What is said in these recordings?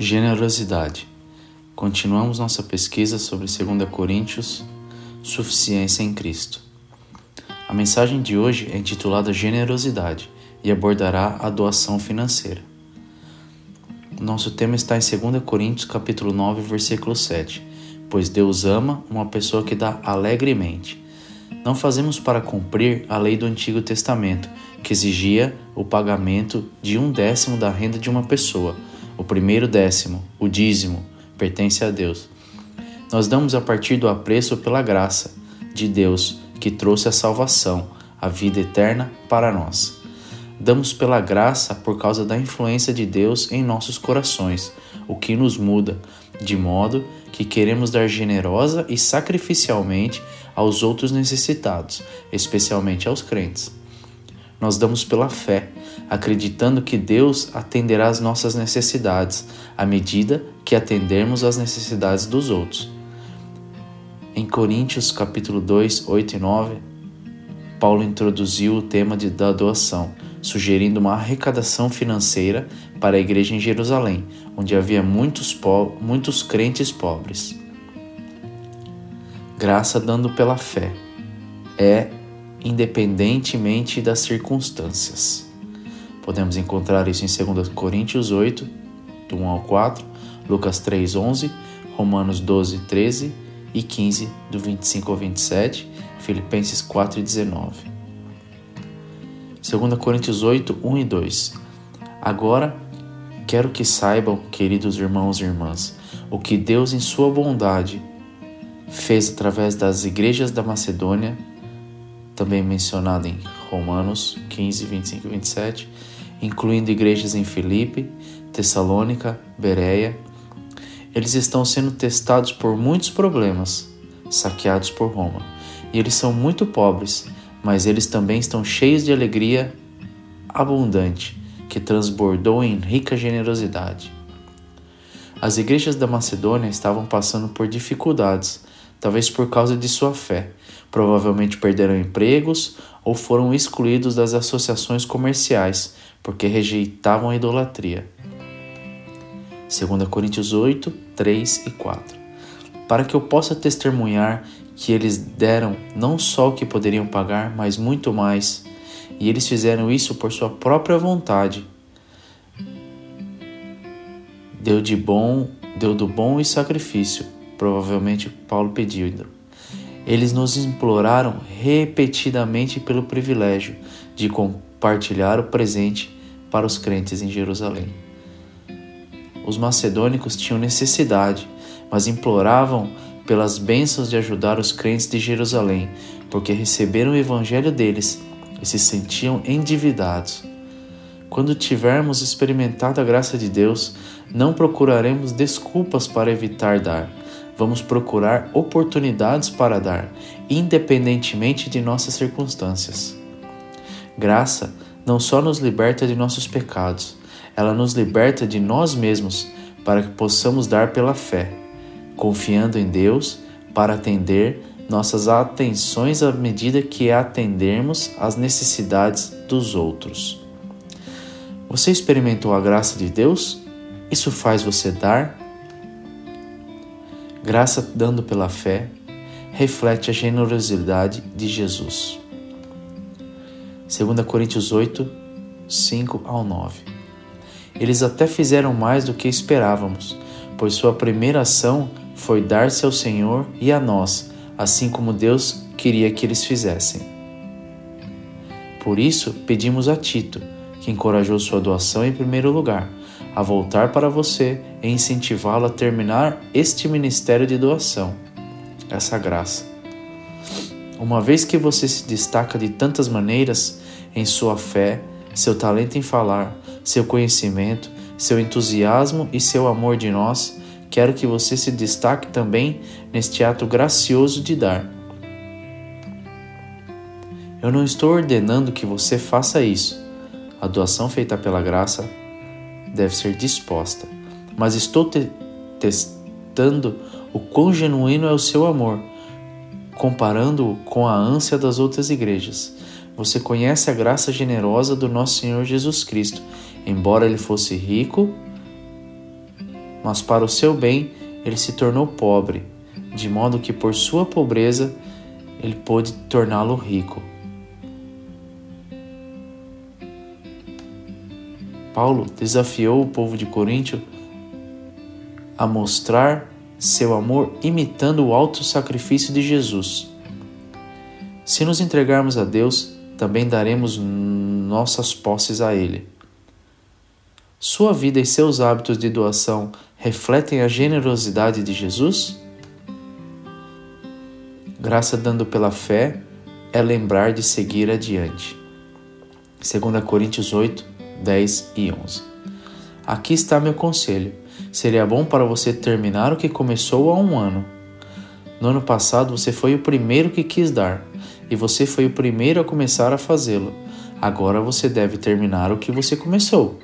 Generosidade. Continuamos nossa pesquisa sobre 2 Coríntios, suficiência em Cristo. A mensagem de hoje é intitulada Generosidade e abordará a doação financeira. Nosso tema está em 2 Coríntios capítulo 9, versículo 7. Pois Deus ama uma pessoa que dá alegremente. Não fazemos para cumprir a lei do Antigo Testamento, que exigia o pagamento de um décimo da renda de uma pessoa o primeiro décimo, o dízimo, pertence a Deus. Nós damos a partir do apreço pela graça de Deus que trouxe a salvação, a vida eterna para nós. Damos pela graça por causa da influência de Deus em nossos corações, o que nos muda, de modo que queremos dar generosa e sacrificialmente aos outros necessitados, especialmente aos crentes. Nós damos pela fé, acreditando que Deus atenderá às nossas necessidades à medida que atendermos às necessidades dos outros. Em Coríntios capítulo 2, 8 e 9, Paulo introduziu o tema de, da doação, sugerindo uma arrecadação financeira para a igreja em Jerusalém, onde havia muitos, muitos crentes pobres. Graça dando pela fé é independentemente das circunstâncias. Podemos encontrar isso em 2 Coríntios 8, do 1 ao 4, Lucas 3, 11, Romanos 12, 13 e 15, do 25 ao 27, Filipenses 4 e 19. 2 Coríntios 8, 1 e 2. Agora, quero que saibam, queridos irmãos e irmãs, o que Deus, em sua bondade, fez através das igrejas da Macedônia também mencionado em Romanos 15, 25 e 27, incluindo igrejas em Filipe, Tessalônica, Bereia. Eles estão sendo testados por muitos problemas, saqueados por Roma. E eles são muito pobres, mas eles também estão cheios de alegria abundante, que transbordou em rica generosidade. As igrejas da Macedônia estavam passando por dificuldades, talvez por causa de sua fé. Provavelmente perderam empregos ou foram excluídos das associações comerciais porque rejeitavam a idolatria. 2 Coríntios 8, 3 e 4. Para que eu possa testemunhar que eles deram não só o que poderiam pagar, mas muito mais, e eles fizeram isso por sua própria vontade. Deu de bom, deu do bom e sacrifício provavelmente Paulo pediu. Eles nos imploraram repetidamente pelo privilégio de compartilhar o presente para os crentes em Jerusalém. Os macedônicos tinham necessidade, mas imploravam pelas bênçãos de ajudar os crentes de Jerusalém, porque receberam o evangelho deles e se sentiam endividados. Quando tivermos experimentado a graça de Deus, não procuraremos desculpas para evitar dar, vamos procurar oportunidades para dar, independentemente de nossas circunstâncias. Graça não só nos liberta de nossos pecados, ela nos liberta de nós mesmos para que possamos dar pela fé, confiando em Deus para atender nossas atenções à medida que atendermos às necessidades dos outros. Você experimentou a graça de Deus? Isso faz você dar graça dando pela fé, reflete a generosidade de Jesus. 2 Coríntios 8, 5 ao 9. Eles até fizeram mais do que esperávamos, pois sua primeira ação foi dar-se ao Senhor e a nós, assim como Deus queria que eles fizessem. Por isso, pedimos a Tito, que encorajou sua doação em primeiro lugar, a voltar para você e incentivá-lo a terminar este ministério de doação, essa graça. Uma vez que você se destaca de tantas maneiras em sua fé, seu talento em falar, seu conhecimento, seu entusiasmo e seu amor de nós, quero que você se destaque também neste ato gracioso de dar. Eu não estou ordenando que você faça isso. A doação feita pela graça deve ser disposta, mas estou te testando o quão genuíno é o seu amor, comparando-o com a ânsia das outras igrejas. Você conhece a graça generosa do nosso Senhor Jesus Cristo. Embora ele fosse rico, mas para o seu bem ele se tornou pobre, de modo que por sua pobreza ele pôde torná-lo rico. Paulo desafiou o povo de Coríntio a mostrar seu amor imitando o alto sacrifício de Jesus. Se nos entregarmos a Deus, também daremos nossas posses a Ele. Sua vida e seus hábitos de doação refletem a generosidade de Jesus? Graça dando pela fé é lembrar de seguir adiante. 2 Coríntios 8, 10 e 11. Aqui está meu conselho. Seria bom para você terminar o que começou há um ano. No ano passado você foi o primeiro que quis dar, e você foi o primeiro a começar a fazê-lo. Agora você deve terminar o que você começou.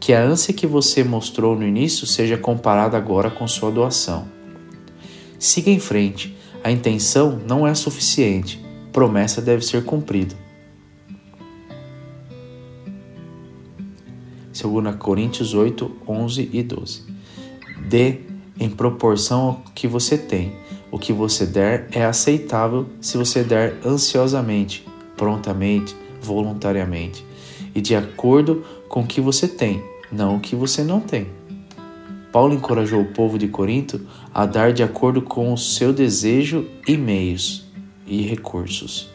Que a ânsia que você mostrou no início seja comparada agora com sua doação. Siga em frente. A intenção não é suficiente. Promessa deve ser cumprida. 2 Coríntios 8, 11 e 12. Dê em proporção ao que você tem. O que você der é aceitável se você der ansiosamente, prontamente, voluntariamente e de acordo com o que você tem, não o que você não tem. Paulo encorajou o povo de Corinto a dar de acordo com o seu desejo e meios e recursos.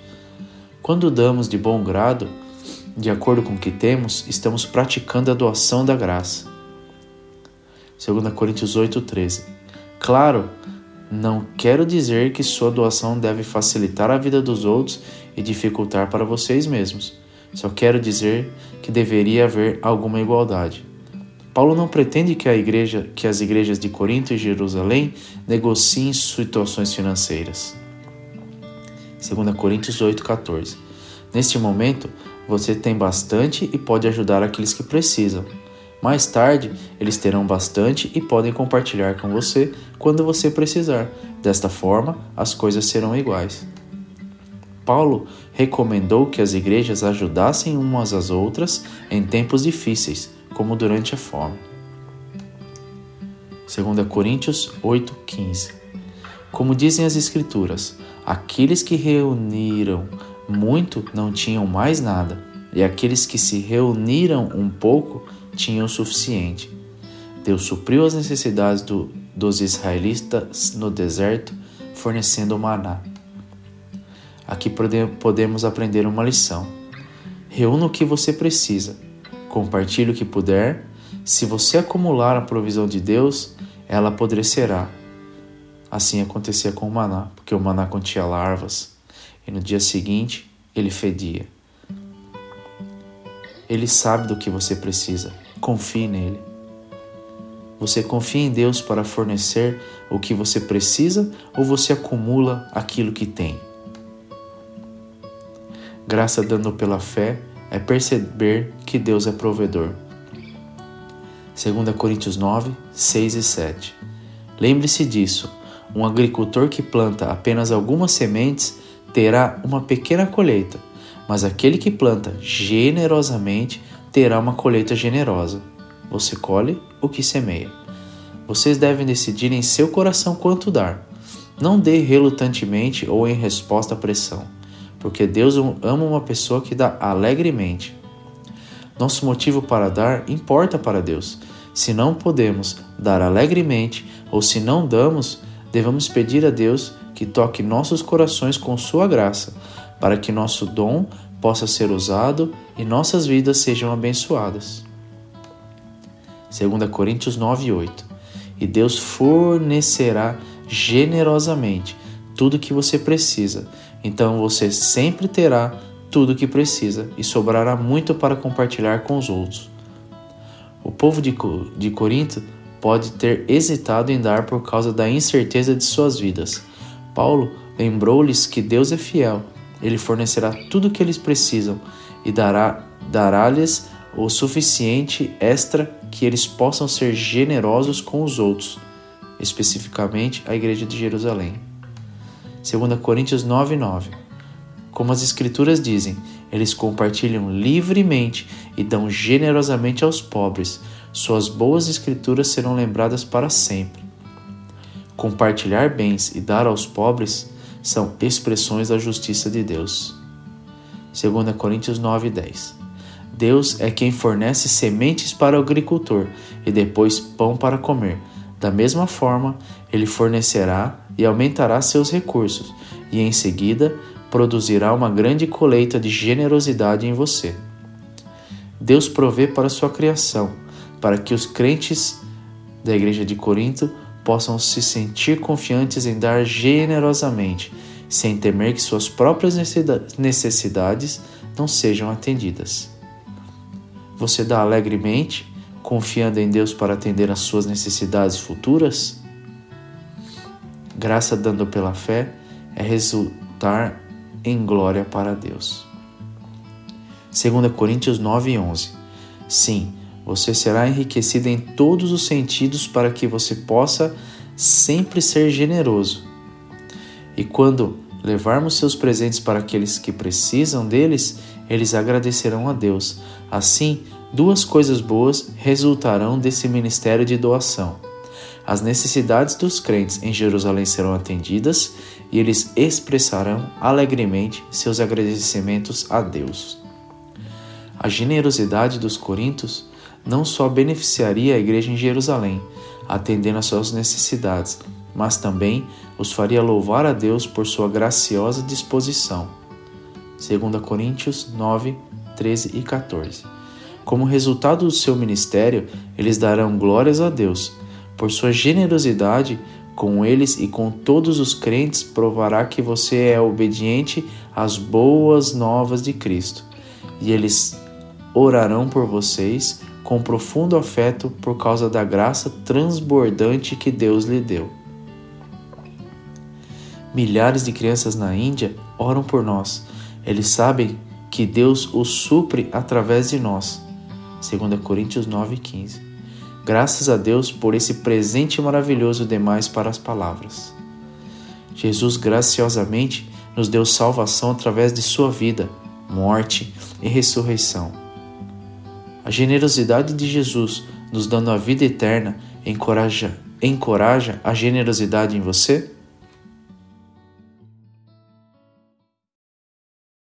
Quando damos de bom grado, de acordo com o que temos, estamos praticando a doação da graça. 2 Coríntios 8,13 Claro, não quero dizer que sua doação deve facilitar a vida dos outros e dificultar para vocês mesmos. Só quero dizer que deveria haver alguma igualdade. Paulo não pretende que, igreja, que as igrejas de Corinto e Jerusalém negociem situações financeiras. 2 Coríntios 8,14 Neste momento, você tem bastante e pode ajudar aqueles que precisam. Mais tarde, eles terão bastante e podem compartilhar com você quando você precisar. Desta forma, as coisas serão iguais. Paulo recomendou que as igrejas ajudassem umas às outras em tempos difíceis, como durante a fome. 2 Coríntios 8,15 Como dizem as Escrituras, aqueles que reuniram muito não tinham mais nada, e aqueles que se reuniram um pouco tinham o suficiente. Deus supriu as necessidades do, dos israelitas no deserto, fornecendo maná. Aqui podemos aprender uma lição. Reúna o que você precisa, compartilhe o que puder. Se você acumular a provisão de Deus, ela apodrecerá. Assim acontecia com o maná, porque o maná continha larvas e no dia seguinte ele fedia. Ele sabe do que você precisa. Confie nele. Você confia em Deus para fornecer o que você precisa ou você acumula aquilo que tem? Graça dando pela fé é perceber que Deus é provedor. 2 Coríntios 9, 6 e 7. Lembre-se disso: um agricultor que planta apenas algumas sementes terá uma pequena colheita, mas aquele que planta generosamente terá uma colheita generosa. Você colhe o que semeia. Vocês devem decidir em seu coração quanto dar. Não dê relutantemente ou em resposta à pressão porque Deus ama uma pessoa que dá alegremente. Nosso motivo para dar importa para Deus. Se não podemos dar alegremente ou se não damos, devemos pedir a Deus que toque nossos corações com Sua graça, para que nosso dom possa ser usado e nossas vidas sejam abençoadas. 2 Coríntios 9, 8 E Deus fornecerá generosamente tudo o que você precisa então você sempre terá tudo o que precisa e sobrará muito para compartilhar com os outros. O povo de, de Corinto pode ter hesitado em dar por causa da incerteza de suas vidas. Paulo lembrou-lhes que Deus é fiel, ele fornecerá tudo o que eles precisam e dará dará-lhes o suficiente extra que eles possam ser generosos com os outros, especificamente a igreja de Jerusalém. 2 Coríntios 9, 9. Como as Escrituras dizem, eles compartilham livremente e dão generosamente aos pobres. suas boas escrituras serão lembradas para sempre. Compartilhar bens e dar aos pobres são expressões da justiça de Deus. 2 Coríntios 9, 10. Deus é quem fornece sementes para o agricultor e depois pão para comer. Da mesma forma, ele fornecerá e aumentará seus recursos, e em seguida produzirá uma grande colheita de generosidade em você. Deus provê para sua criação, para que os crentes da igreja de Corinto possam se sentir confiantes em dar generosamente, sem temer que suas próprias necessidades não sejam atendidas. Você dá alegremente, confiando em Deus para atender às suas necessidades futuras? Graça dando pela fé é resultar em glória para Deus. 2 Coríntios 9, 11. Sim, você será enriquecido em todos os sentidos para que você possa sempre ser generoso. E quando levarmos seus presentes para aqueles que precisam deles, eles agradecerão a Deus. Assim, duas coisas boas resultarão desse ministério de doação. As necessidades dos crentes em Jerusalém serão atendidas e eles expressarão alegremente seus agradecimentos a Deus. A generosidade dos coríntios não só beneficiaria a igreja em Jerusalém, atendendo às suas necessidades, mas também os faria louvar a Deus por sua graciosa disposição. 2 Coríntios 9, 13 e 14. Como resultado do seu ministério, eles darão glórias a Deus. Por sua generosidade com eles e com todos os crentes, provará que você é obediente às boas novas de Cristo. E eles orarão por vocês com profundo afeto por causa da graça transbordante que Deus lhe deu. Milhares de crianças na Índia oram por nós. Eles sabem que Deus os supre através de nós. 2 Coríntios 9:15. Graças a Deus por esse presente maravilhoso demais para as palavras. Jesus graciosamente nos deu salvação através de sua vida, morte e ressurreição. A generosidade de Jesus, nos dando a vida eterna, encoraja, encoraja a generosidade em você?